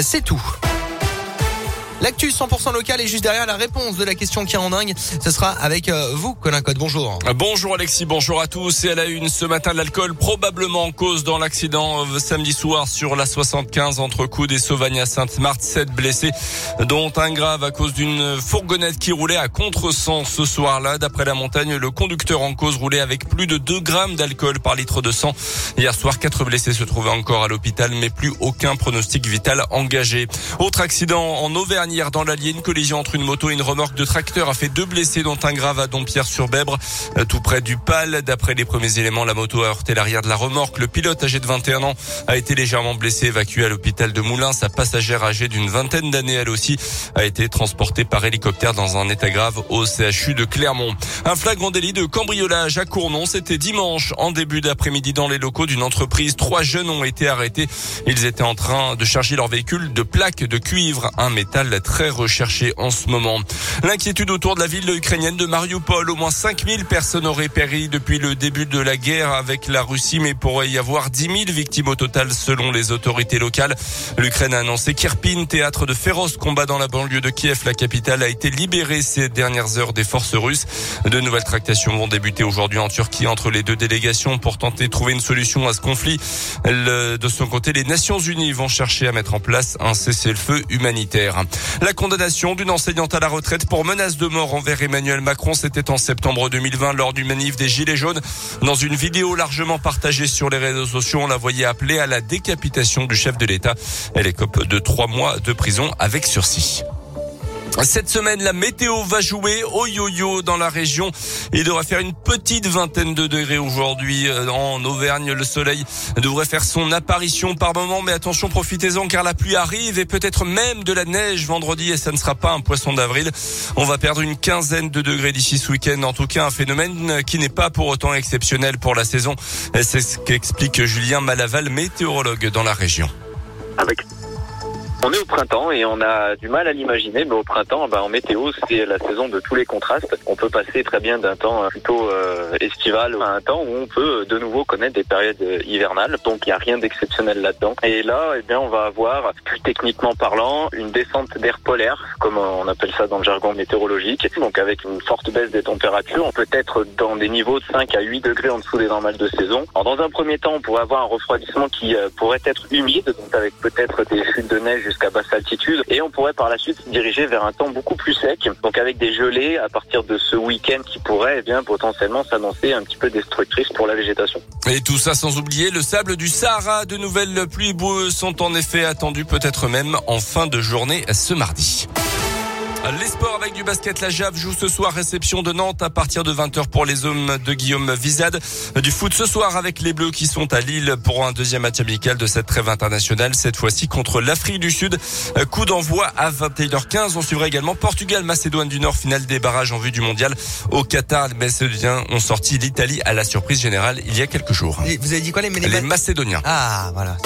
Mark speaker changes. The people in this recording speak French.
Speaker 1: C'est tout. L'actu 100% local est juste derrière la réponse de la question qui est en dingue. Ce sera avec euh, vous, Colin Code. Bonjour.
Speaker 2: Bonjour Alexis, bonjour à tous. Et à la une, ce matin, l'alcool probablement en cause dans l'accident euh, samedi soir sur la 75 entre Coude et Sauvagne à Sainte-Marthe. Sept blessés, dont un grave à cause d'une fourgonnette qui roulait à contresens ce soir-là. D'après la montagne, le conducteur en cause roulait avec plus de 2 grammes d'alcool par litre de sang. Hier soir, quatre blessés se trouvaient encore à l'hôpital, mais plus aucun pronostic vital engagé. Autre accident en Auvergne hier dans l'Allier. Une collision entre une moto et une remorque de tracteur a fait deux blessés, dont un grave à Dompierre-sur-Bèbre, euh, tout près du Pal. D'après les premiers éléments, la moto a heurté l'arrière de la remorque. Le pilote âgé de 21 ans a été légèrement blessé, évacué à l'hôpital de Moulins. Sa passagère âgée d'une vingtaine d'années, elle aussi, a été transportée par hélicoptère dans un état grave au CHU de Clermont. Un flagrant délit de cambriolage à Cournon, c'était dimanche en début d'après-midi dans les locaux d'une entreprise. Trois jeunes ont été arrêtés. Ils étaient en train de charger leur véhicule de plaques de cuivre, un métal très recherché en ce moment. L'inquiétude autour de la ville ukrainienne de Mariupol. Au moins 5000 personnes auraient péri depuis le début de la guerre avec la Russie, mais pourrait y avoir 10 000 victimes au total selon les autorités locales. L'Ukraine a annoncé qu'Irpin, théâtre de féroces combats dans la banlieue de Kiev, la capitale, a été libérée ces dernières heures des forces russes. De nouvelles tractations vont débuter aujourd'hui en Turquie entre les deux délégations pour tenter de trouver une solution à ce conflit. De son côté, les Nations Unies vont chercher à mettre en place un cessez-le-feu humanitaire. La condamnation d'une enseignante à la retraite pour menace de mort envers Emmanuel Macron, c'était en septembre 2020 lors du manif des Gilets jaunes. Dans une vidéo largement partagée sur les réseaux sociaux, on la voyait appeler à la décapitation du chef de l'État. Elle écope de trois mois de prison avec sursis. Cette semaine, la météo va jouer au yo-yo dans la région. Il devrait faire une petite vingtaine de degrés aujourd'hui euh, en Auvergne. Le soleil devrait faire son apparition par moment, mais attention, profitez-en car la pluie arrive et peut-être même de la neige vendredi et ça ne sera pas un poisson d'avril. On va perdre une quinzaine de degrés d'ici ce week-end. En tout cas, un phénomène qui n'est pas pour autant exceptionnel pour la saison. C'est ce qu'explique Julien Malaval, météorologue dans la région.
Speaker 3: On est au printemps et on a du mal à l'imaginer, mais au printemps, ben, en météo, c'est la saison de tous les contrastes. On peut passer très bien d'un temps plutôt euh, estival à un temps où on peut de nouveau connaître des périodes hivernales. Donc il n'y a rien d'exceptionnel là-dedans. Et là, eh bien, on va avoir, plus techniquement parlant, une descente d'air polaire, comme on appelle ça dans le jargon météorologique. Donc avec une forte baisse des températures, on peut être dans des niveaux de 5 à 8 degrés en dessous des normales de saison. Alors, dans un premier temps, on pourrait avoir un refroidissement qui euh, pourrait être humide, donc avec peut-être des chutes de neige jusqu'à basse altitude. Et on pourrait par la suite se diriger vers un temps beaucoup plus sec, donc avec des gelées à partir de ce week-end qui pourrait eh bien potentiellement s'annoncer un petit peu destructrice pour la végétation.
Speaker 2: Et tout ça sans oublier le sable du Sahara. De nouvelles pluies boueuses sont en effet attendues peut-être même en fin de journée ce mardi. Les sports avec du basket, la Jave joue ce soir réception de Nantes à partir de 20h pour les hommes de Guillaume Vizade. Du foot ce soir avec les Bleus qui sont à Lille pour un deuxième match amical de cette trêve internationale, cette fois-ci contre l'Afrique du Sud. Coup d'envoi à 21h15. On suivra également Portugal, Macédoine du Nord, finale des barrages en vue du mondial. Au Qatar, les Macédoniens ont sorti l'Italie à la surprise générale il y a quelques jours.
Speaker 1: Vous avez dit quoi les,
Speaker 2: les Macédoniens?
Speaker 1: Ah, voilà.